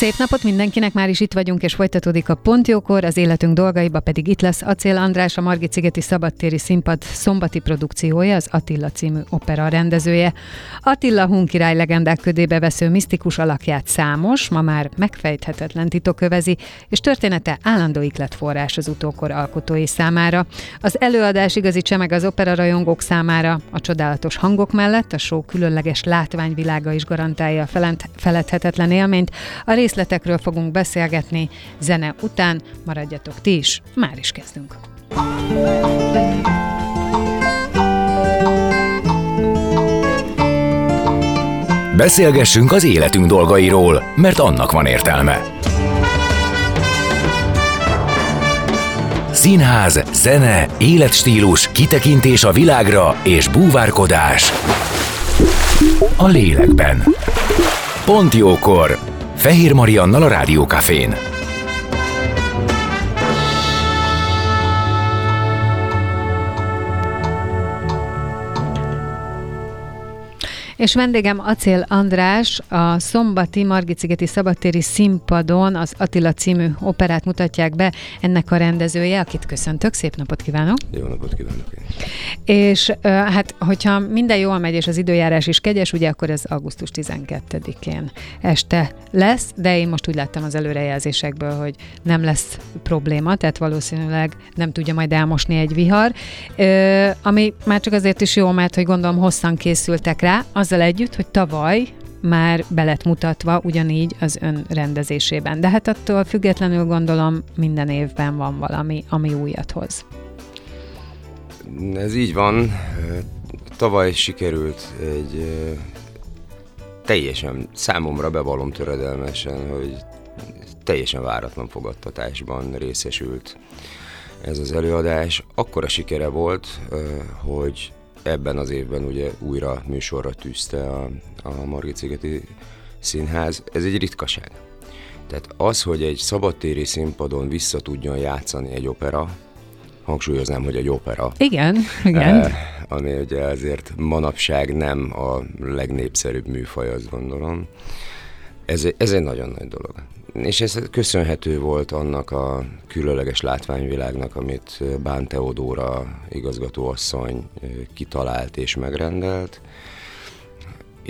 Szép napot mindenkinek, már is itt vagyunk, és folytatódik a Pontjókor, az életünk dolgaiba pedig itt lesz Acél András, a Margit Szigeti Szabadtéri Színpad szombati produkciója, az Attila című opera rendezője. Attila Hun király legendák ködébe vesző misztikus alakját számos, ma már megfejthetetlen titok kövezi, és története állandó ikletforrás az utókor alkotói számára. Az előadás igazi csemeg az opera rajongók számára, a csodálatos hangok mellett a show különleges látványvilága is garantálja a feledhetetlen élményt. A részletekről fogunk beszélgetni zene után. Maradjatok ti is, már is kezdünk. Beszélgessünk az életünk dolgairól, mert annak van értelme. Színház, zene, életstílus, kitekintés a világra és búvárkodás. A lélekben. Pont jókor! Fehér Mariannal a Rádiókafén. És vendégem Acél András, a szombati Margit-szigeti szabadtéri színpadon az Attila című operát mutatják be, ennek a rendezője, akit köszöntök, szép napot kívánok! Jó napot kívánok én. És hát, hogyha minden jól megy, és az időjárás is kegyes, ugye akkor ez augusztus 12-én este lesz, de én most úgy láttam az előrejelzésekből, hogy nem lesz probléma, tehát valószínűleg nem tudja majd elmosni egy vihar, ami már csak azért is jó, mert hogy gondolom hosszan készültek rá, az azzal együtt, hogy tavaly már belet mutatva ugyanígy az ön rendezésében. De hát attól függetlenül gondolom minden évben van valami, ami újat hoz. Ez így van. Tavaly sikerült egy teljesen, számomra bevallom töredelmesen, hogy teljesen váratlan fogadtatásban részesült ez az előadás. Akkora sikere volt, hogy ebben az évben ugye újra műsorra tűzte a, a Margit Szigeti Színház. Ez egy ritkaság. Tehát az, hogy egy szabadtéri színpadon vissza tudjon játszani egy opera, hangsúlyoznám, hogy egy opera. Igen, igen. Eh, ami ugye azért manapság nem a legnépszerűbb műfaj, azt gondolom. Ez, ez egy nagyon nagy dolog és ez köszönhető volt annak a különleges látványvilágnak, amit Bán Teodóra igazgatóasszony kitalált és megrendelt,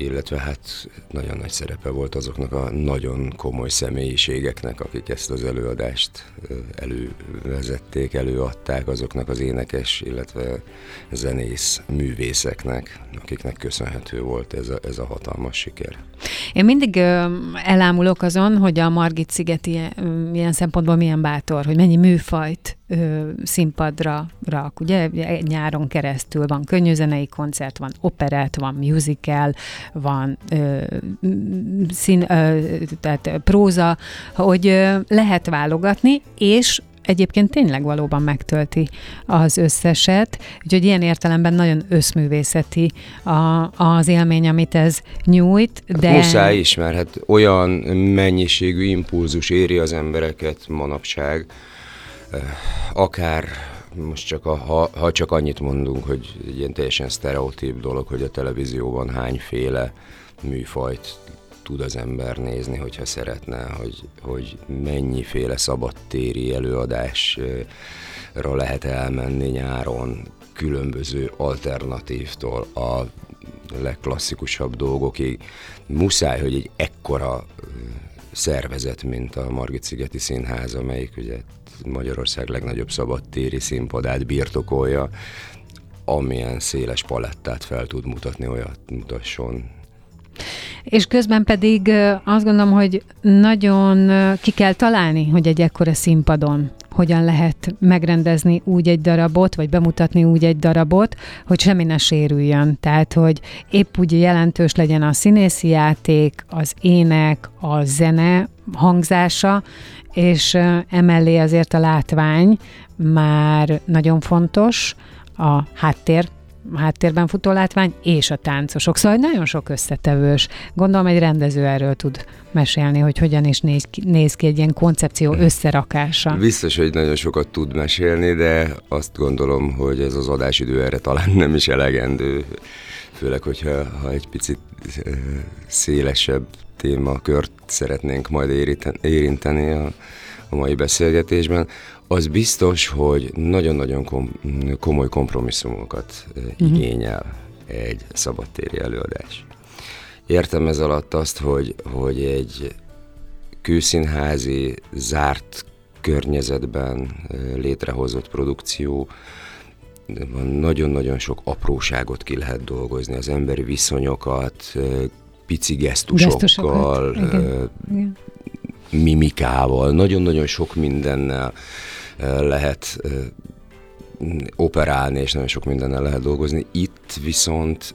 illetve hát nagyon nagy szerepe volt azoknak a nagyon komoly személyiségeknek, akik ezt az előadást elővezették, előadták, azoknak az énekes, illetve zenész művészeknek, akiknek köszönhető volt ez a, ez a hatalmas siker. Én mindig elámulok azon, hogy a Margit szigeti milyen szempontból milyen bátor, hogy mennyi műfajt ö, színpadra rak. Ugye nyáron keresztül van könnyűzenei koncert, van operett, van musical, van ö, szín, ö, tehát próza, hogy ö, lehet válogatni, és egyébként tényleg valóban megtölti az összeset, úgyhogy ilyen értelemben nagyon összművészeti a, az élmény, amit ez nyújt. Hát de... Hát muszáj is, mert hát olyan mennyiségű impulzus éri az embereket manapság, akár most csak a, ha, ha csak annyit mondunk, hogy egy ilyen teljesen sztereotíp dolog, hogy a televízióban hányféle műfajt tud az ember nézni, hogyha szeretne, hogy, hogy mennyiféle szabadtéri előadásra lehet elmenni nyáron, különböző alternatívtól a legklasszikusabb dolgokig. Muszáj, hogy egy ekkora szervezet, mint a Margit-szigeti Színház, amelyik ugye Magyarország legnagyobb szabadtéri színpadát birtokolja, amilyen széles palettát fel tud mutatni, olyat mutasson. És közben pedig azt gondolom, hogy nagyon ki kell találni, hogy egy ekkora színpadon hogyan lehet megrendezni úgy egy darabot, vagy bemutatni úgy egy darabot, hogy semmi ne sérüljön. Tehát, hogy épp úgy jelentős legyen a színészi játék, az ének, a zene hangzása, és emellé azért a látvány már nagyon fontos, a háttér háttérben futó látvány és a táncosok. Szóval nagyon sok összetevős. Gondolom egy rendező erről tud mesélni, hogy hogyan is néz ki, néz ki egy ilyen koncepció összerakása. Biztos, hogy nagyon sokat tud mesélni, de azt gondolom, hogy ez az adásidő erre talán nem is elegendő, főleg, hogyha ha egy picit szélesebb témakört szeretnénk majd érinteni a, a mai beszélgetésben az biztos, hogy nagyon-nagyon kom- komoly kompromisszumokat uh-huh. igényel egy szabadtéri előadás. Értem ez alatt azt, hogy, hogy egy kőszínházi, zárt környezetben létrehozott produkció nagyon-nagyon sok apróságot ki lehet dolgozni, az emberi viszonyokat, pici gesztusokkal, gesztusokat. mimikával, nagyon-nagyon sok mindennel lehet operálni, és nagyon sok mindennel lehet dolgozni. Itt viszont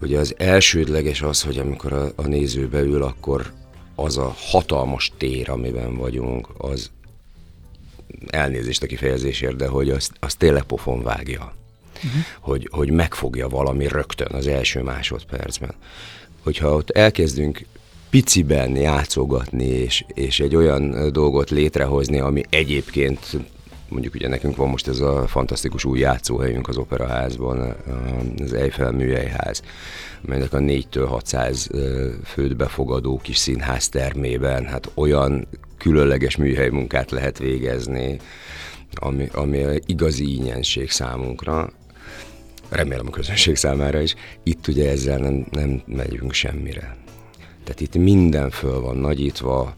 ugye az elsődleges az, hogy amikor a, a néző beül, akkor az a hatalmas tér, amiben vagyunk, az elnézést a kifejezésért, de hogy az, az tényleg pofon vágja. Uh-huh. Hogy, hogy megfogja valami rögtön az első másodpercben. Hogyha ott elkezdünk piciben játszogatni, és, és egy olyan dolgot létrehozni, ami egyébként mondjuk ugye nekünk van most ez a fantasztikus új játszóhelyünk az Operaházban, az Eiffel műhelyház, melynek a 4-től 600 főt befogadó kis színház termében, hát olyan különleges műhely munkát lehet végezni, ami, ami igazi ínyenség számunkra, remélem a közönség számára is. Itt ugye ezzel nem, nem megyünk semmire. Tehát itt minden föl van nagyítva,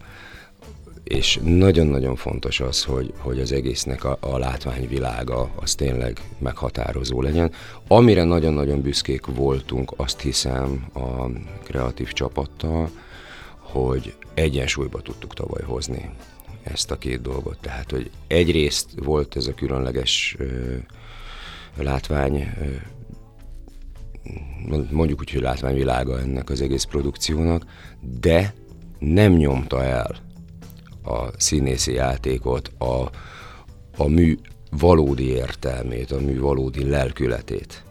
és nagyon-nagyon fontos az, hogy, hogy az egésznek a, a látványvilága az tényleg meghatározó legyen. Amire nagyon-nagyon büszkék voltunk, azt hiszem a kreatív csapattal, hogy egyensúlyba tudtuk tavaly hozni ezt a két dolgot. Tehát, hogy egyrészt volt ez a különleges ö, látvány ö, mondjuk úgy, hogy látványvilága ennek az egész produkciónak, de nem nyomta el a színészi játékot, a, a mű valódi értelmét, a mű valódi lelkületét.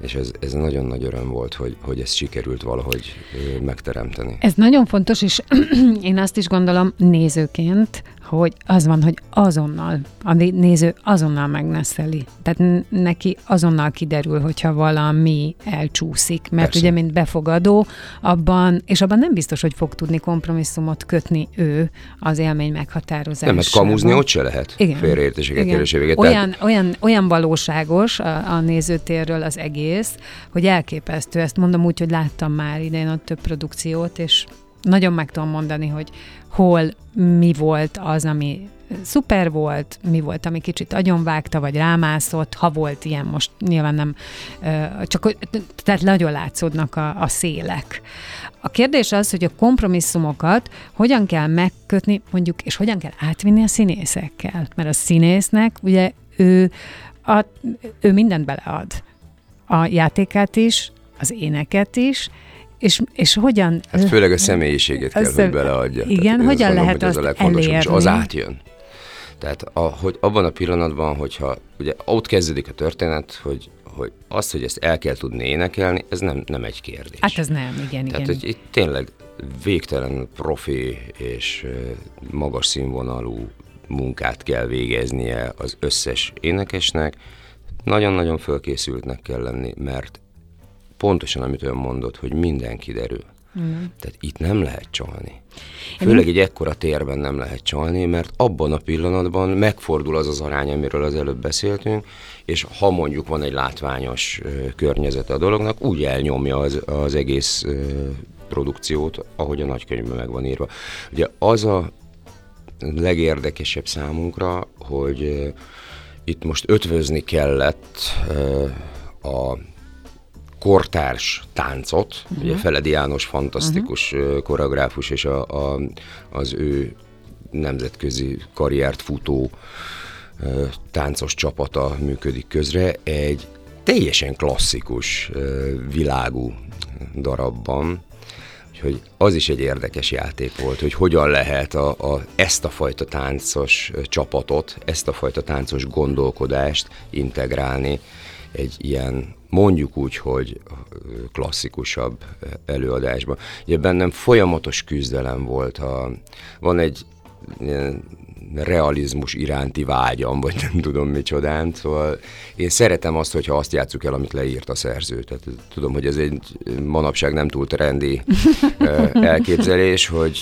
És ez, ez nagyon nagy öröm volt, hogy, hogy ezt sikerült valahogy megteremteni. Ez nagyon fontos, és én azt is gondolom nézőként, hogy az van, hogy azonnal, a néző azonnal megneszeli. Tehát neki azonnal kiderül, hogyha valami elcsúszik, mert Persze. ugye, mint befogadó, abban, és abban nem biztos, hogy fog tudni kompromisszumot kötni ő az élmény meghatározásában. Nem, mert kamuzni ott se lehet. Igen. Félreértéseket, kérdéséveket. Olyan, tehát... olyan, olyan valóságos a, a nézőtérről az egész, hogy elképesztő. Ezt mondom úgy, hogy láttam már idején a több produkciót, és nagyon meg tudom mondani, hogy hol mi volt az, ami szuper volt, mi volt, ami kicsit agyonvágta, vagy rámászott, ha volt ilyen, most nyilván nem, csak tehát nagyon látszódnak a, a szélek. A kérdés az, hogy a kompromisszumokat hogyan kell megkötni, mondjuk, és hogyan kell átvinni a színészekkel, mert a színésznek ugye ő, a, ő mindent belead. A játékát is, az éneket is, és, és hogyan... Hát főleg a személyiségét kell, szem... hogy beleadja. Igen, Tehát hogyan lehet azt az elérni? És az átjön. Tehát a, hogy abban a pillanatban, hogyha ugye ott kezdődik a történet, hogy, hogy azt, hogy ezt el kell tudni énekelni, ez nem, nem egy kérdés. Hát ez nem, igen, Tehát, igen. hogy itt tényleg végtelen profi és magas színvonalú munkát kell végeznie az összes énekesnek, nagyon-nagyon fölkészültnek kell lenni, mert pontosan, amit ön mondott, hogy minden kiderül. Mm. Tehát itt nem lehet csalni. Főleg egy ekkora térben nem lehet csalni, mert abban a pillanatban megfordul az az arány, amiről az előbb beszéltünk, és ha mondjuk van egy látványos környezete a dolognak, úgy elnyomja az, az egész produkciót, ahogy a nagykönyvben meg van írva. Ugye az a legérdekesebb számunkra, hogy itt most ötvözni kellett a kortárs táncot, uh-huh. ugye Feledi János fantasztikus uh-huh. koreográfus és a, a, az ő nemzetközi karriert futó táncos csapata működik közre egy teljesen klasszikus világú darabban, hogy az is egy érdekes játék volt, hogy hogyan lehet a, a, ezt a fajta táncos csapatot, ezt a fajta táncos gondolkodást integrálni egy ilyen mondjuk úgy, hogy klasszikusabb előadásban. Ugye bennem folyamatos küzdelem volt. A, van egy ilyen realizmus iránti vágyam, vagy nem tudom micsodán, szóval én szeretem azt, hogyha azt játsszuk el, amit leírt a szerző. Tehát tudom, hogy ez egy manapság nem túl trendi elképzelés, hogy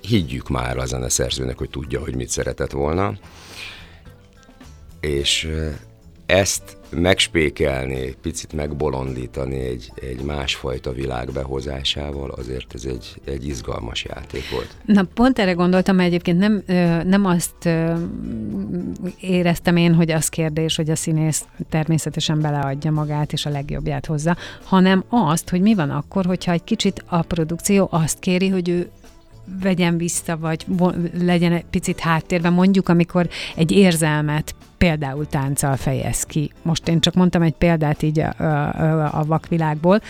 higgyük már a zeneszerzőnek, hogy tudja, hogy mit szeretett volna. És ezt megspékelni, picit megbolondítani egy, egy másfajta világ behozásával, azért ez egy, egy izgalmas játék volt. Na pont erre gondoltam, mert egyébként nem, nem azt éreztem én, hogy az kérdés, hogy a színész természetesen beleadja magát és a legjobbját hozza, hanem azt, hogy mi van akkor, hogyha egy kicsit a produkció azt kéri, hogy ő vegyen vissza, vagy legyen egy picit háttérben, mondjuk, amikor egy érzelmet például tánccal fejez ki. Most én csak mondtam egy példát így a, a, a vakvilágból.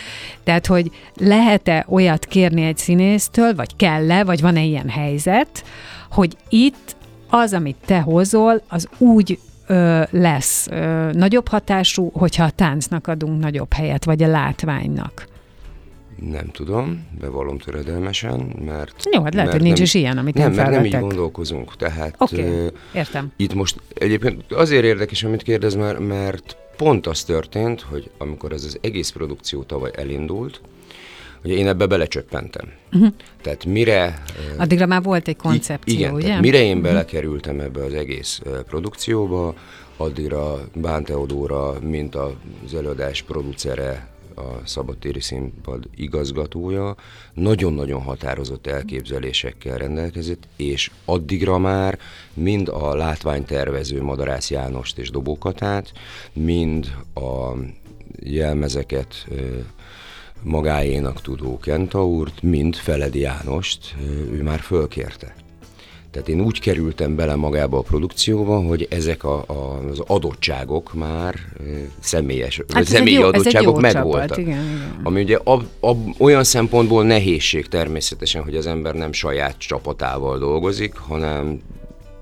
Tehát, hogy lehet-e olyat kérni egy színésztől, vagy kell-e, vagy van-e ilyen helyzet, hogy itt az, amit te hozol, az úgy ö, lesz ö, nagyobb hatású, hogyha a táncnak adunk nagyobb helyet, vagy a látványnak. Nem tudom, bevallom töredelmesen, mert... Jó, hát lehet, hogy nincs nem, is ilyen, amit nem, én mert nem így gondolkozunk. Tehát okay, uh, értem. Itt most egyébként azért érdekes, amit kérdez, mert, mert pont az történt, hogy amikor ez az egész produkció tavaly elindult, hogy én ebbe belecsöppentem. Uh-huh. Tehát mire... Addigra már volt egy koncepció, igen, ugye? mire én uh-huh. belekerültem ebbe az egész produkcióba, addigra Bán Teodóra, mint az előadás producere, a szabadtéri színpad igazgatója, nagyon-nagyon határozott elképzelésekkel rendelkezett, és addigra már mind a látványtervező Madarász Jánost és Dobókatát, mind a jelmezeket magáénak tudó Kentaurt, mind Feledi Jánost ő már fölkérte. Tehát én úgy kerültem bele magába a produkcióba, hogy ezek a, a, az adottságok már személyes, hát személyi jó, adottságok megvoltak. Igen, igen. Ami ugye ab, ab, olyan szempontból nehézség természetesen, hogy az ember nem saját csapatával dolgozik, hanem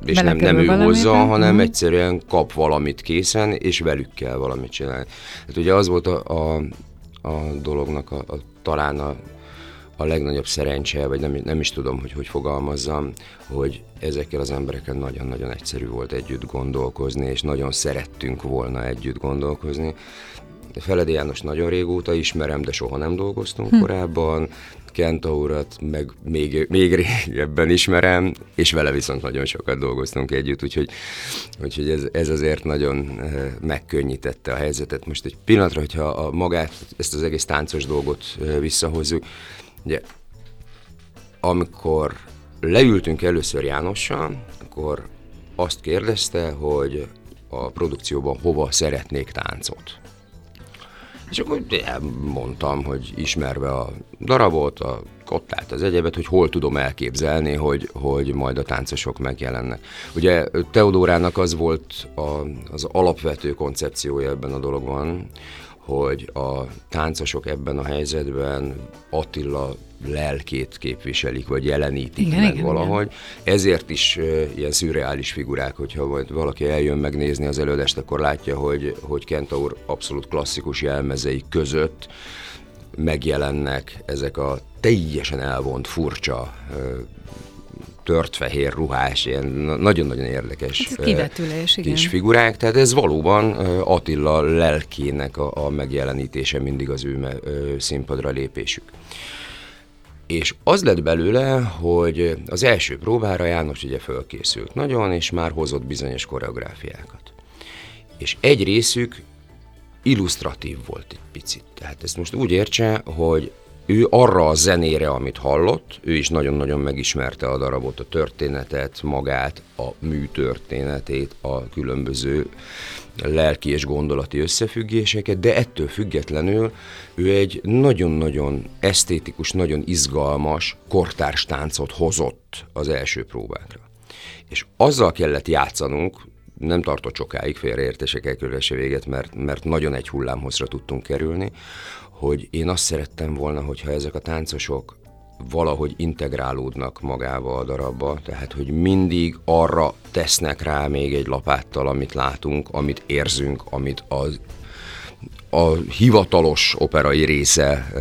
és nem, nem ő hozza, hanem uh-huh. egyszerűen kap valamit készen, és velük kell valamit csinálni. Hát ugye az volt a, a, a dolognak a, a, talán a a legnagyobb szerencse, vagy nem, nem is tudom, hogy hogy fogalmazzam, hogy ezekkel az emberekkel nagyon-nagyon egyszerű volt együtt gondolkozni, és nagyon szerettünk volna együtt gondolkozni. Feledi János nagyon régóta ismerem, de soha nem dolgoztunk hm. korábban. Kentaurat meg még, még régebben ismerem, és vele viszont nagyon sokat dolgoztunk együtt, úgyhogy, úgyhogy ez, ez azért nagyon eh, megkönnyítette a helyzetet. Most egy pillanatra, hogyha a magát, ezt az egész táncos dolgot eh, visszahozzuk, Ugye, amikor leültünk először Jánossal, akkor azt kérdezte, hogy a produkcióban hova szeretnék táncot. És akkor mondtam, hogy ismerve a darabot, a kottát, az egyebet, hogy hol tudom elképzelni, hogy, hogy majd a táncosok megjelennek. Ugye Teodórának az volt a, az alapvető koncepciója ebben a dologban, hogy a táncosok ebben a helyzetben Attila lelkét képviselik, vagy jelenítik igen, meg igen, valahogy. Igen. Ezért is uh, ilyen szürreális figurák, hogyha majd valaki eljön megnézni az előadást, akkor látja, hogy, hogy Kentaur abszolút klasszikus jelmezei között megjelennek ezek a teljesen elvont, furcsa uh, tört fehér ruhás, ilyen nagyon-nagyon érdekes kivetülés, kis igen. figurák, tehát ez valóban Attila lelkének a, a megjelenítése mindig az ő színpadra lépésük. És az lett belőle, hogy az első próbára János ugye fölkészült nagyon, és már hozott bizonyos koreográfiákat. És egy részük illusztratív volt egy picit. Tehát ezt most úgy értse, hogy ő arra a zenére, amit hallott, ő is nagyon-nagyon megismerte a darabot, a történetet, magát, a mű történetét, a különböző lelki és gondolati összefüggéseket, de ettől függetlenül ő egy nagyon-nagyon esztétikus, nagyon izgalmas kortárs táncot hozott az első próbákra. És azzal kellett játszanunk, nem tartott sokáig, félreértések elkerülése véget, mert, mert nagyon egy hullámhozra tudtunk kerülni, hogy én azt szerettem volna, hogyha ezek a táncosok valahogy integrálódnak magába a darabba, tehát hogy mindig arra tesznek rá még egy lapáttal, amit látunk, amit érzünk, amit az, a hivatalos operai része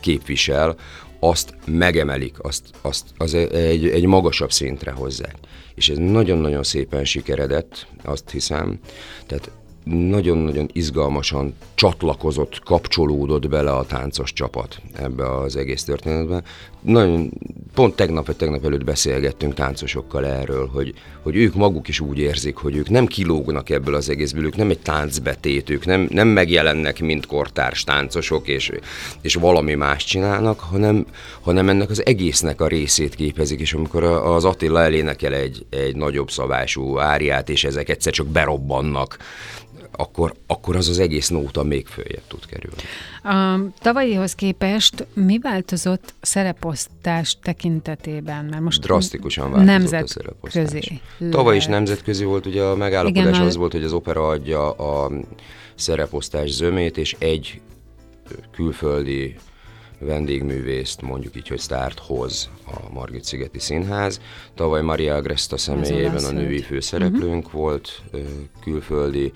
képvisel, azt megemelik, azt, azt az egy, egy magasabb szintre hozzák. És ez nagyon-nagyon szépen sikeredett, azt hiszem. Tehát nagyon-nagyon izgalmasan csatlakozott, kapcsolódott bele a táncos csapat ebbe az egész történetbe. Nagyon, pont tegnap vagy tegnap előtt beszélgettünk táncosokkal erről, hogy, hogy ők maguk is úgy érzik, hogy ők nem kilógnak ebből az egészből, ők nem egy táncbetét, ők nem, nem megjelennek, mint kortárs táncosok, és, és valami más csinálnak, hanem, hanem ennek az egésznek a részét képezik, és amikor az Attila elénekel egy, egy nagyobb szabású áriát, és ezek egyszer csak berobbannak, akkor, akkor az az egész nóta még följebb tud kerülni. A tavalyihoz képest mi változott szereposztás tekintetében? Mert most Drasztikusan változott nemzet a szereposztás. Közé Tavaly is nemzetközi volt, ugye a megállapodás Igen, az volt, hogy az opera adja a szereposztás zömét, és egy külföldi vendégművészt, mondjuk így, hogy sztárt hoz a Margit Szigeti Színház. Tavaly Maria Agresta személyében a női főszereplőnk uh-huh. volt külföldi,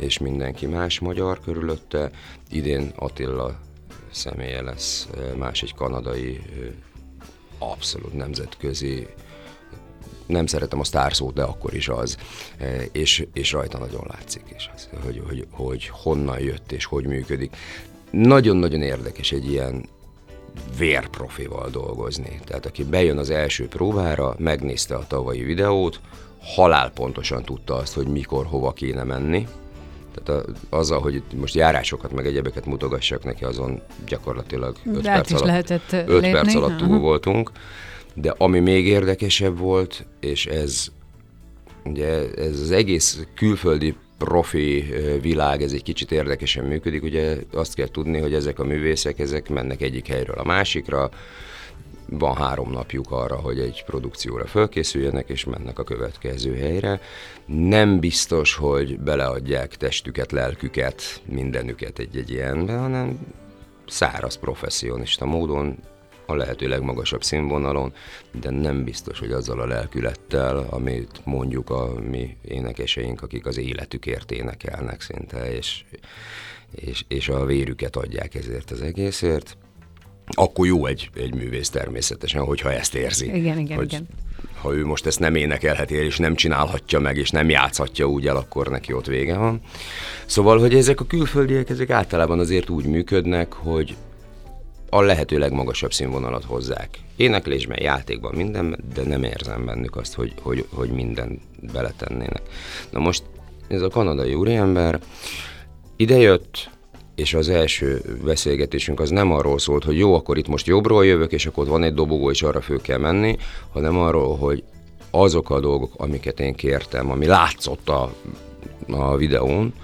és mindenki más magyar körülötte. Idén Attila személye lesz más egy kanadai, abszolút nemzetközi, nem szeretem a sztárszót, de akkor is az, és, és rajta nagyon látszik, és az, hogy, hogy, hogy honnan jött és hogy működik. Nagyon-nagyon érdekes egy ilyen vérprofival dolgozni. Tehát aki bejön az első próbára, megnézte a tavalyi videót, halál pontosan tudta azt, hogy mikor, hova kéne menni, tehát a, azzal, hogy most járásokat meg egyebeket mutogassak neki, azon gyakorlatilag 5 perc alatt, lehetett 5 perc alatt túl voltunk. De ami még érdekesebb volt, és ez ugye ez az egész külföldi profi világ, ez egy kicsit érdekesen működik, ugye azt kell tudni, hogy ezek a művészek, ezek mennek egyik helyről a másikra, van három napjuk arra, hogy egy produkcióra fölkészüljenek, és mennek a következő helyre. Nem biztos, hogy beleadják testüket, lelküket, mindenüket egy-egy ilyenbe, hanem száraz professzionista módon, a lehető legmagasabb színvonalon, de nem biztos, hogy azzal a lelkülettel, amit mondjuk a mi énekeseink, akik az életükért énekelnek szinte, és, és, és a vérüket adják ezért az egészért akkor jó egy, egy művész természetesen, hogyha ezt érzi. Igen, igen, hogy igen. Ha ő most ezt nem énekelheti el, és nem csinálhatja meg, és nem játszhatja úgy el, akkor neki ott vége van. Szóval, hogy ezek a külföldiek, ezek általában azért úgy működnek, hogy a lehető legmagasabb színvonalat hozzák. Éneklésben, játékban, minden, de nem érzem bennük azt, hogy, hogy, hogy minden beletennének. Na most ez a kanadai úriember idejött, és az első beszélgetésünk az nem arról szólt, hogy jó, akkor itt most jobbról jövök, és akkor ott van egy dobogó, és arra föl kell menni, hanem arról, hogy azok a dolgok, amiket én kértem, ami látszott a, a videón,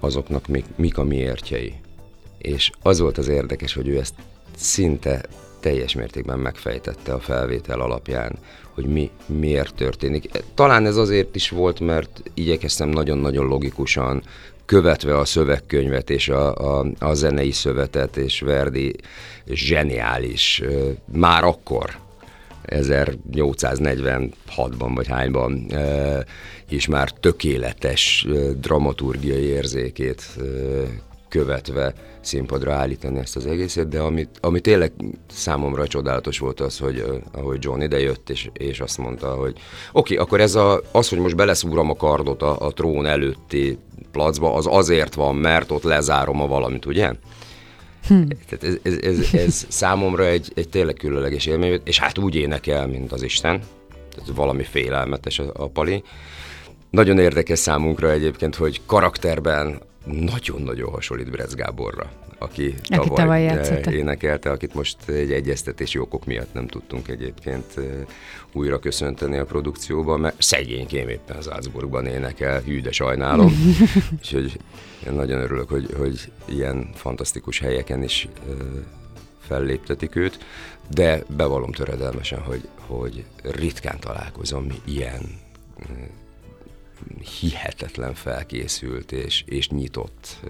azoknak mik, mik a miértjei. És az volt az érdekes, hogy ő ezt szinte teljes mértékben megfejtette a felvétel alapján, hogy mi miért történik. Talán ez azért is volt, mert igyekeztem nagyon-nagyon logikusan követve a szövegkönyvet és a, a, a zenei szövetet, és Verdi zseniális, már akkor, 1846-ban vagy hányban is már tökéletes dramaturgiai érzékét követve színpadra állítani ezt az egészet, de amit, ami tényleg számomra csodálatos volt az, hogy ahogy John idejött, és, és azt mondta, hogy oké, okay, akkor ez a, az, hogy most beleszúram a kardot a, a trón előtti placba, az azért van, mert ott lezárom a valamit, ugye? Hm. Tehát ez, ez, ez, ez számomra egy, egy tényleg különleges élmény, és hát úgy énekel, mint az Isten. Tehát valami félelmetes a, a pali. Nagyon érdekes számunkra egyébként, hogy karakterben nagyon-nagyon hasonlít Brez Gáborra, aki, aki tavaly, tavaly énekelte, akit most egy egyeztetési okok miatt nem tudtunk egyébként újra köszönteni a produkcióban, mert szegénykém éppen Salzburgban énekel, hű, de sajnálom. Úgyhogy én nagyon örülök, hogy, hogy ilyen fantasztikus helyeken is felléptetik őt, de bevallom töredelmesen, hogy, hogy ritkán találkozom ilyen hihetetlen felkészült és, és nyitott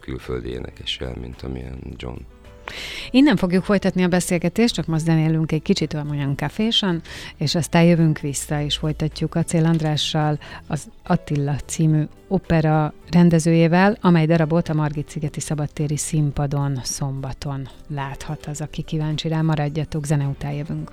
külföldi énekessel, mint amilyen John. Innen fogjuk folytatni a beszélgetést, csak most zenélünk egy kicsit olyan kafésan, és aztán jövünk vissza, és folytatjuk a Cél Andrással az Attila című opera rendezőjével, amely darabot a Margit szigeti szabadtéri színpadon szombaton láthat az, aki kíváncsi rá. Maradjatok, zene után jövünk.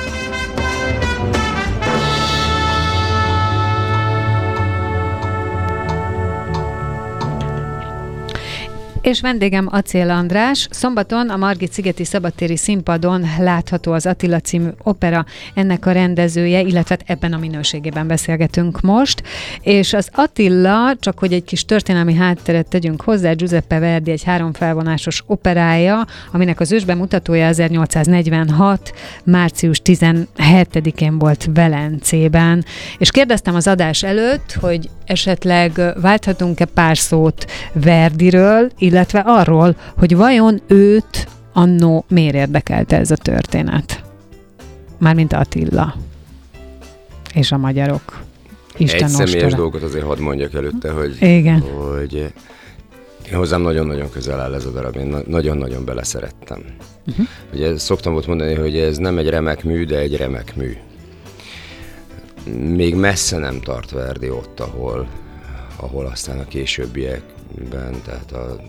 És vendégem Acél András. Szombaton a Margit Szigeti Szabadtéri Színpadon látható az Attila című opera, ennek a rendezője, illetve hát ebben a minőségében beszélgetünk most. És az Attila, csak hogy egy kis történelmi hátteret tegyünk hozzá, Giuseppe Verdi egy három felvonásos operája, aminek az ősben mutatója 1846. március 17-én volt Velencében. És kérdeztem az adás előtt, hogy esetleg válthatunk-e pár szót Verdiről, illetve arról, hogy vajon őt annó miért érdekelte ez a történet. Mármint Attila és a magyarok. Isten Egy személyes dolgot azért hadd mondjak előtte, hogy, Igen. hogy én hozzám nagyon-nagyon közel áll ez a darab, én nagyon-nagyon beleszerettem. Uh-huh. Ugye szoktam volt mondani, hogy ez nem egy remek mű, de egy remek mű. Még messze nem tart Verdi ott, ahol, ahol aztán a későbbiekben, tehát a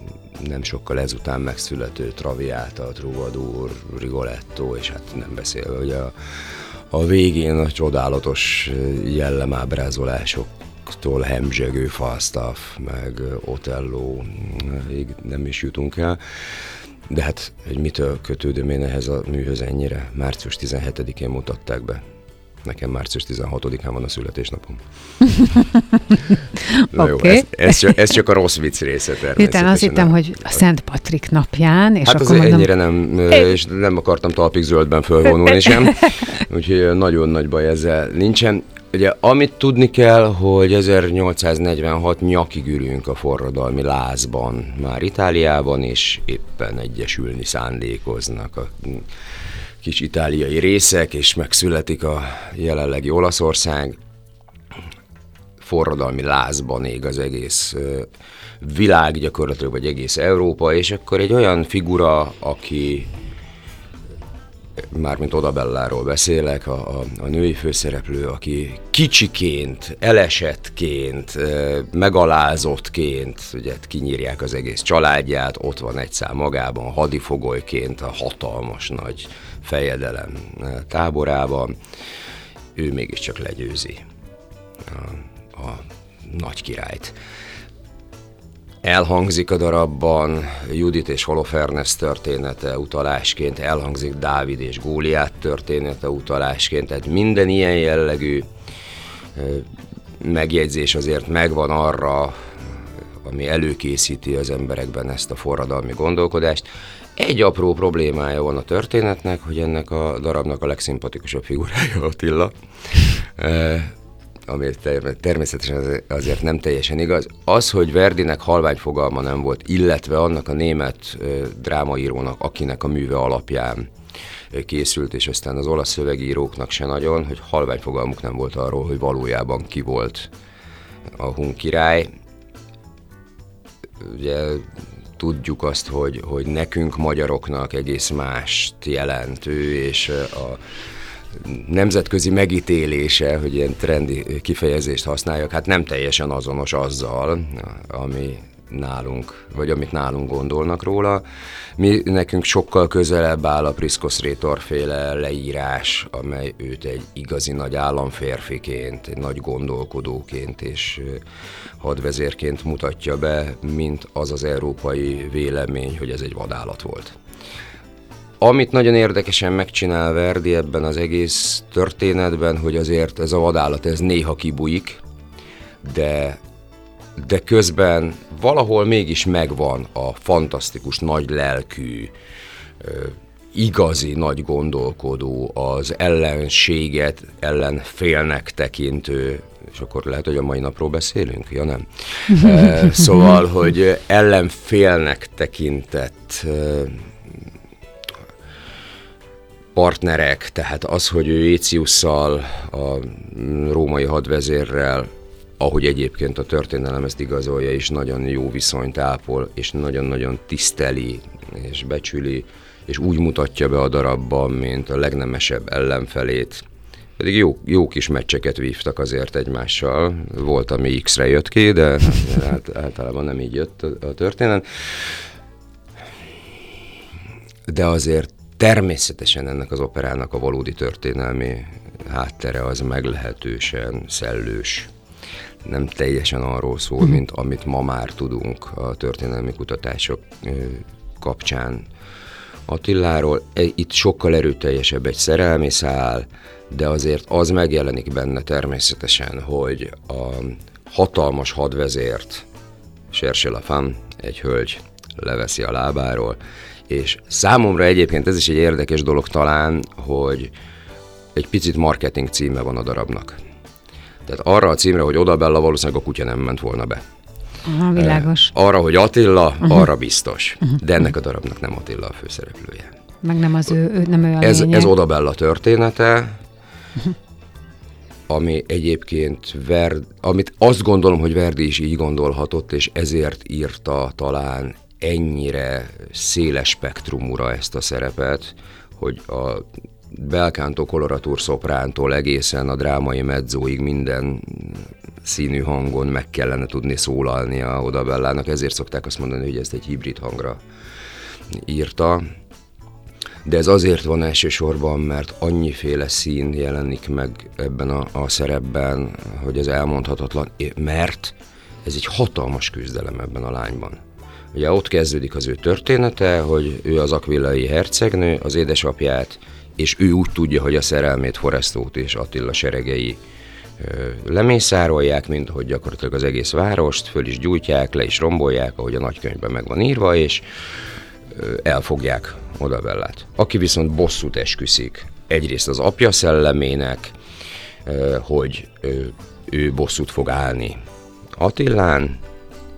nem sokkal ezután megszülető Traviata, Troubadour, Rigoletto, és hát nem beszélve, hogy a, a végén a csodálatos jellemábrázolásoktól hemzsegő Falstaff, meg Otello, nem is jutunk el. De hát, hogy mitől kötődöm én ehhez a műhöz ennyire? Március 17-én mutatták be. Nekem március 16-án van a születésnapom. Na okay. jó, ez, ez, csak, ez csak a rossz vicc része természetesen. Azt hittem, hogy a Szent Patrik napján. És hát akkor mondom... ennyire nem, és nem akartam talpig zöldben fölvonulni sem, úgyhogy nagyon nagy baj ezzel nincsen. Ugye, amit tudni kell, hogy 1846 nyakig ülünk a forradalmi lázban, már Itáliában, és éppen egyesülni szándékoznak a kis itáliai részek, és megszületik a jelenlegi Olaszország. Forradalmi lázban ég az egész világ gyakorlatilag, vagy egész Európa, és akkor egy olyan figura, aki mármint Odabelláról beszélek, a, a, a női főszereplő, aki kicsiként, elesettként, megalázottként, ugye kinyírják az egész családját, ott van egy szám magában, hadifogolyként a hatalmas nagy fejedelem táborában, ő mégiscsak legyőzi a, a nagy királyt. Elhangzik a darabban Judit és Holofernes története utalásként, elhangzik Dávid és Góliát története utalásként, tehát minden ilyen jellegű megjegyzés azért megvan arra, ami előkészíti az emberekben ezt a forradalmi gondolkodást. Egy apró problémája van a történetnek, hogy ennek a darabnak a legszimpatikusabb figurája Attila, eh, ami természetesen azért nem teljesen igaz. Az, hogy Verdinek halvány fogalma nem volt, illetve annak a német eh, drámaírónak, akinek a műve alapján eh, készült, és aztán az olasz szövegíróknak se nagyon, hogy halvány fogalmuk nem volt arról, hogy valójában ki volt a hun király. Ugye tudjuk azt, hogy, hogy nekünk magyaroknak egész mást jelent ő, és a nemzetközi megítélése, hogy ilyen trendi kifejezést használjak, hát nem teljesen azonos azzal, ami nálunk, vagy amit nálunk gondolnak róla. Mi nekünk sokkal közelebb áll a Priszkosz Rétor féle leírás, amely őt egy igazi nagy államférfiként, egy nagy gondolkodóként és hadvezérként mutatja be, mint az az európai vélemény, hogy ez egy vadállat volt. Amit nagyon érdekesen megcsinál Verdi ebben az egész történetben, hogy azért ez a vadállat ez néha kibújik, de de közben valahol mégis megvan a fantasztikus, nagy lelkű, igazi nagy gondolkodó, az ellenséget ellenfélnek tekintő, és akkor lehet, hogy a mai napról beszélünk? Ja nem. szóval, hogy ellenfélnek tekintett partnerek, tehát az, hogy ő Éciusszal, a római hadvezérrel, ahogy egyébként a történelem ezt igazolja, és nagyon jó viszonyt ápol, és nagyon-nagyon tiszteli, és becsüli, és úgy mutatja be a darabban, mint a legnemesebb ellenfelét. Pedig jó, jó kis meccseket vívtak azért egymással. Volt, ami X-re jött ki, de hát általában nem így jött a, a történet. De azért természetesen ennek az operának a valódi történelmi háttere az meglehetősen szellős. Nem teljesen arról szól, mint amit ma már tudunk a történelmi kutatások kapcsán Attiláról. E, itt sokkal erőteljesebb egy szerelmi szál, de azért az megjelenik benne természetesen, hogy a hatalmas hadvezért, Sersel Fan, egy hölgy leveszi a lábáról, és számomra egyébként ez is egy érdekes dolog talán, hogy egy picit marketing címe van a darabnak. Tehát arra a címre, hogy Odabella valószínűleg a kutya nem ment volna be. Aha, világos. Arra, hogy Attila, uh-huh. arra biztos. Uh-huh. De ennek a darabnak nem Attila a főszereplője. Meg nem az ő, ő nem ő a ez, ez Odabella története, uh-huh. ami egyébként Verd, amit azt gondolom, hogy Verdi is így gondolhatott, és ezért írta talán ennyire széles spektrumúra ezt a szerepet, hogy a belkántó koloratúr szoprántól egészen a drámai medzóig minden színű hangon meg kellene tudni szólalnia oda Bellának, ezért szokták azt mondani, hogy ezt egy hibrid hangra írta. De ez azért van elsősorban, mert annyiféle szín jelenik meg ebben a, a szerepben, hogy ez elmondhatatlan, mert ez egy hatalmas küzdelem ebben a lányban. Ugye ott kezdődik az ő története, hogy ő az akvillai hercegnő, az édesapját, és ő úgy tudja, hogy a szerelmét Forestót és Attila seregei lemészárolják, mint hogy gyakorlatilag az egész várost, föl is gyújtják, le is rombolják, ahogy a nagykönyvben meg van írva, és elfogják Odabellát. Aki viszont bosszút esküszik, egyrészt az apja szellemének, hogy ő bosszút fog állni Attilán,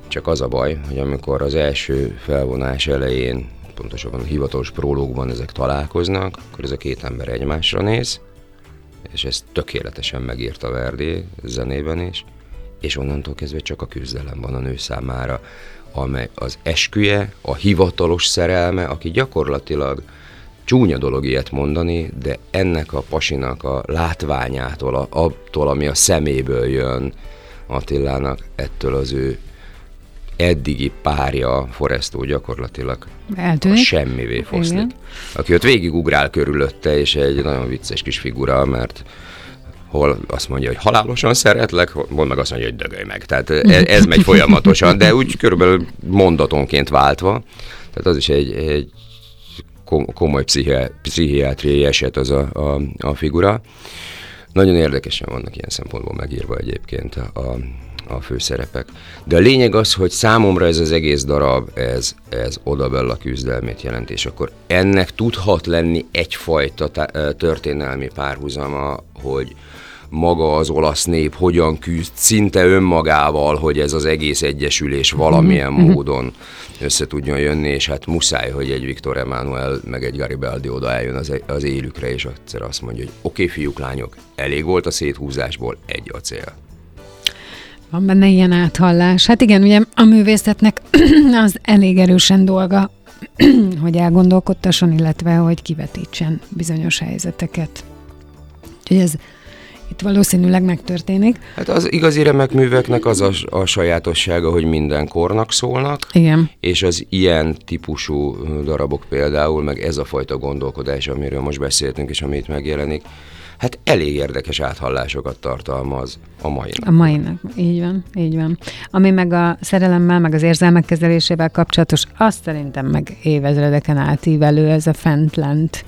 csak az a baj, hogy amikor az első felvonás elején, pontosabban a hivatalos prólógban ezek találkoznak, akkor ez a két ember egymásra néz, és ezt tökéletesen megírta Verdi zenében is, és onnantól kezdve csak a küzdelem van a nő számára, amely az esküje, a hivatalos szerelme, aki gyakorlatilag csúnya dolog ilyet mondani, de ennek a pasinak a látványától, a, attól, ami a szeméből jön Attilának, ettől az ő eddigi párja, Forestó gyakorlatilag Eltűnik. semmivé foszlik. Igen. Aki ott végigugrál körülötte, és egy nagyon vicces kis figura, mert hol azt mondja, hogy halálosan szeretlek, hol meg azt mondja, hogy dögölj meg. Tehát ez, ez megy folyamatosan, de úgy körülbelül mondatonként váltva. Tehát az is egy, egy komoly pszichiátriai eset az a, a, a figura. Nagyon érdekesen vannak ilyen szempontból megírva egyébként a, a főszerepek. De a lényeg az, hogy számomra ez az egész darab, ez, ez Odabella küzdelmét jelent, és akkor ennek tudhat lenni egyfajta történelmi párhuzama, hogy maga az olasz nép hogyan küzd szinte önmagával, hogy ez az egész egyesülés valamilyen mm-hmm. módon össze tudjon jönni, és hát muszáj, hogy egy Viktor Emanuel meg egy Garibaldi oda eljön az, az élükre, és egyszer azt mondja, hogy oké, okay, fiúk, lányok, elég volt a széthúzásból, egy acél. Van benne ilyen áthallás. Hát igen, ugye a művészetnek az elég erősen dolga, hogy elgondolkodtasson, illetve hogy kivetítsen bizonyos helyzeteket. Úgyhogy ez itt valószínűleg megtörténik. Hát az igazi remek műveknek az a, a sajátossága, hogy minden kornak szólnak. Igen. És az ilyen típusú darabok például, meg ez a fajta gondolkodás, amiről most beszéltünk, és amit megjelenik, hát elég érdekes áthallásokat tartalmaz a mai nap. A mai nap, így van, így van. Ami meg a szerelemmel, meg az érzelmek kezelésével kapcsolatos, azt szerintem meg évezredeken átívelő ez a fent-lent,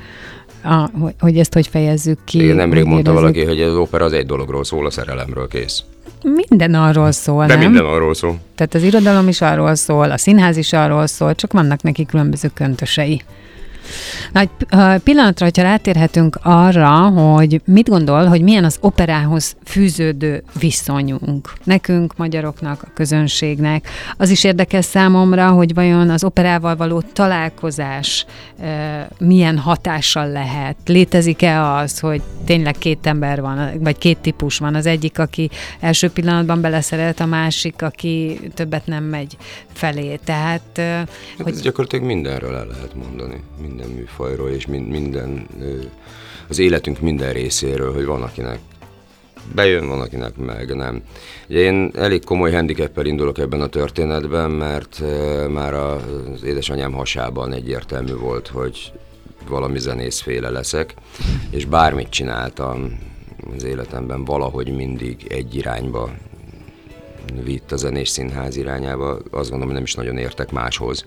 a, hogy, hogy ezt hogy fejezzük ki. Én nemrég mondta érezzük. valaki, hogy az opera az egy dologról szól, a szerelemről kész. minden arról szól, De nem? minden arról szól. Tehát az irodalom is arról szól, a színház is arról szól, csak vannak neki különböző köntösei. Na, egy p- ö, pillanatra, hogyha rátérhetünk arra, hogy mit gondol, hogy milyen az operához fűződő viszonyunk. Nekünk, magyaroknak, a közönségnek. Az is érdekes számomra, hogy vajon az operával való találkozás ö, milyen hatással lehet. Létezik-e az, hogy tényleg két ember van, vagy két típus van. Az egyik, aki első pillanatban beleszeret, a másik, aki többet nem megy felé. Tehát, Hát hogy ez gyakorlatilag mindenről el lehet mondani, minden műfajról és min- minden, az életünk minden részéről, hogy van akinek bejön, van akinek meg nem. Ugye én elég komoly handicappel indulok ebben a történetben, mert már az édesanyám hasában egyértelmű volt, hogy valami zenészféle leszek, és bármit csináltam az életemben valahogy mindig egy irányba vitt a zenés színház irányába. Azt gondolom, hogy nem is nagyon értek máshoz.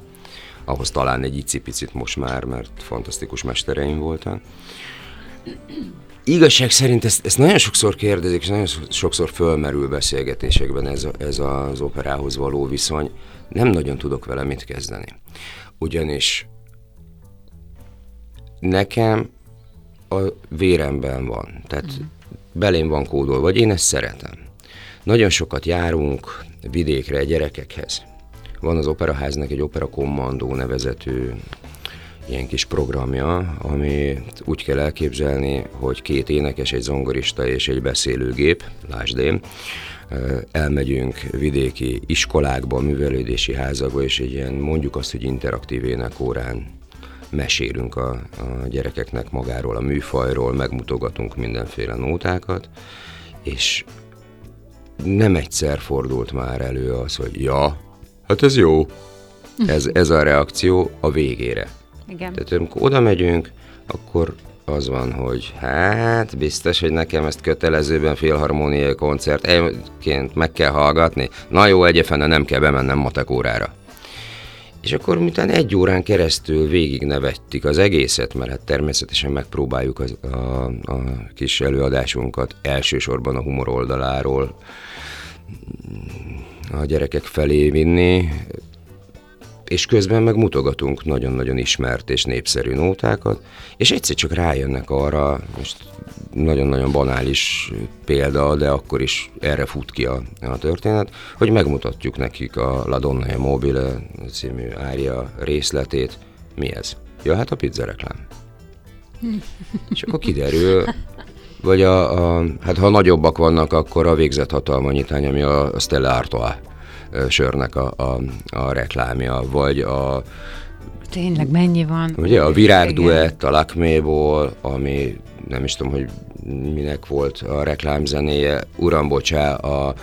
Ahhoz talán egy icipicit most már, mert fantasztikus mestereim voltak. Igazság szerint ezt, ezt nagyon sokszor kérdezik, és nagyon sokszor fölmerül beszélgetésekben ez, ez az operához való viszony. Nem nagyon tudok vele mit kezdeni. Ugyanis nekem a véremben van. Tehát belém van kódolva, vagy én ezt szeretem. Nagyon sokat járunk vidékre gyerekekhez. Van az operaháznak egy opera kommandó nevezetű ilyen kis programja, ami úgy kell elképzelni, hogy két énekes, egy zongorista és egy beszélőgép, lásd én, elmegyünk vidéki iskolákba, művelődési házakba, és egy ilyen mondjuk azt, hogy interaktív énekórán mesélünk a, a gyerekeknek magáról, a műfajról, megmutogatunk mindenféle nótákat, és nem egyszer fordult már elő az, hogy ja, hát ez jó. Ez, ez a reakció a végére. igen. Tehát amikor oda megyünk, akkor az van, hogy hát biztos, hogy nekem ezt kötelezőben filharmóniai koncertként meg kell hallgatni. Na jó, egyefene nem kell bemennem matek órára. És akkor miután egy órán keresztül végig nevettük az egészet, mert hát természetesen megpróbáljuk az, a, a kis előadásunkat elsősorban a humor oldaláról a gyerekek felé vinni, és közben meg mutogatunk nagyon-nagyon ismert és népszerű nótákat, és egyszer csak rájönnek arra, most nagyon-nagyon banális példa, de akkor is erre fut ki a, a történet, hogy megmutatjuk nekik a La Donna e Mobile című ária részletét. Mi ez? Ja, hát a pizza reklám. És akkor kiderül, vagy a, a, hát ha nagyobbak vannak, akkor a végzett hatalmanyitány, ami a Stella Artois sörnek a, a, a reklámja, vagy a, Tényleg mennyi van? ugye a virágduett a Lakméból, ami nem is tudom, hogy minek volt a reklámzenéje, uram bocsá, a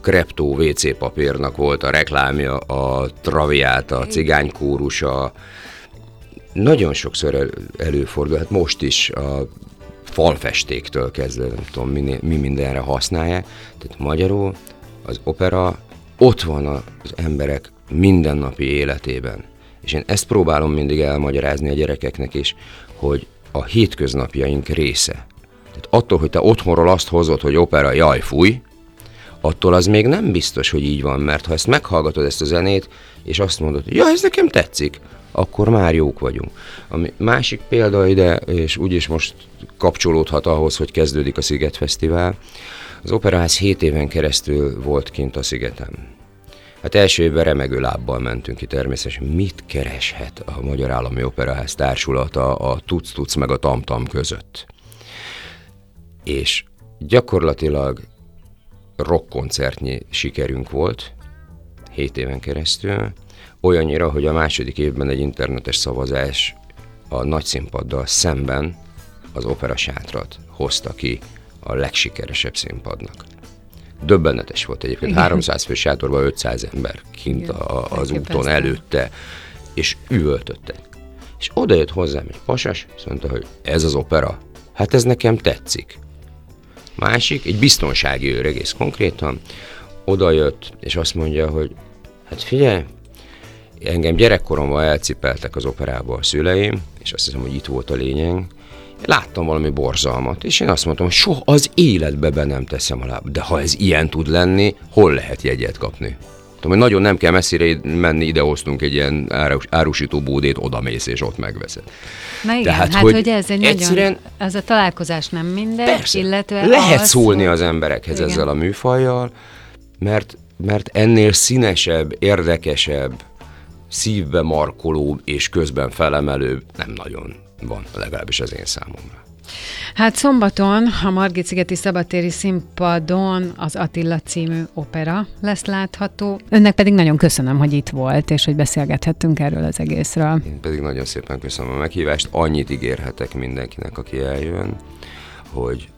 Krepto WC papírnak volt a reklámja, a Traviata, a cigánykórusa, nagyon sokszor el, előfordul, hát most is a falfestéktől kezdve, nem tudom, mi, mi mindenre használják. Tehát magyarul az opera ott van az emberek mindennapi életében. És én ezt próbálom mindig elmagyarázni a gyerekeknek is, hogy a hétköznapjaink része. Tehát attól, hogy te otthonról azt hozod, hogy opera, jaj, fúj, attól az még nem biztos, hogy így van, mert ha ezt meghallgatod ezt a zenét, és azt mondod, ja, ez nekem tetszik, akkor már jók vagyunk. A másik példa ide, és úgyis most kapcsolódhat ahhoz, hogy kezdődik a Sziget Fesztivál. Az Operaház 7 éven keresztül volt kint a Szigeten. Hát első évben remegő lábbal mentünk ki természetesen. Mit kereshet a Magyar Állami Operaház társulata a tuc-tuc meg a tamtam között? És gyakorlatilag rockkoncertnyi sikerünk volt, 7 éven keresztül, olyannyira, hogy a második évben egy internetes szavazás a nagy színpaddal szemben az opera sátrat hozta ki a legsikeresebb színpadnak. Döbbenetes volt egyébként, Igen. 300 fő sátorban 500 ember kint Igen, a, az úton elképesztő. előtte, és üvöltöttek. És oda jött hozzám egy pasas, és mondta, hogy ez az opera, hát ez nekem tetszik. Másik, egy biztonsági őr egész konkrétan, oda jött, és azt mondja, hogy hát figyelj, engem gyerekkoromban elcipeltek az operába a szüleim, és azt hiszem, hogy itt volt a lényeg, láttam valami borzalmat, és én azt mondtam, hogy soha az életbe be nem teszem a láb. De ha ez ilyen tud lenni, hol lehet jegyet kapni? Tudom, hogy nagyon nem kell messzire menni, ide hoztunk egy ilyen árus, árusító bódét, oda mész és ott megveszed. Na igen, Tehát, hát hogy, hogy ez egy egyszerűen, nagyon, ez a találkozás nem mindegy, persze, illetve lehet az, szólni az emberekhez igen. ezzel a műfajjal, mert, mert ennél színesebb, érdekesebb, szívbe markolóbb és közben felemelőbb nem nagyon van, legalábbis az én számomra. Hát szombaton a Margit szigeti szabadtéri színpadon az Attila című opera lesz látható. Önnek pedig nagyon köszönöm, hogy itt volt, és hogy beszélgethettünk erről az egészről. Én pedig nagyon szépen köszönöm a meghívást. Annyit ígérhetek mindenkinek, aki eljön, hogy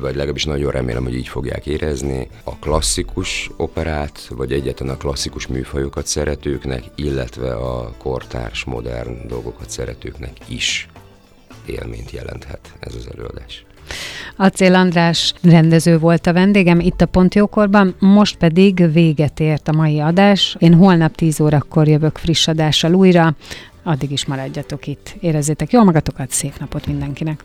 vagy legalábbis nagyon remélem, hogy így fogják érezni, a klasszikus operát, vagy egyetlen a klasszikus műfajokat szeretőknek, illetve a kortárs, modern dolgokat szeretőknek is élményt jelenthet ez az előadás. Acél András rendező volt a vendégem itt a Pontjókorban, most pedig véget ért a mai adás. Én holnap 10 órakor jövök friss adással újra, addig is maradjatok itt. Érezzétek jól magatokat, szép napot mindenkinek!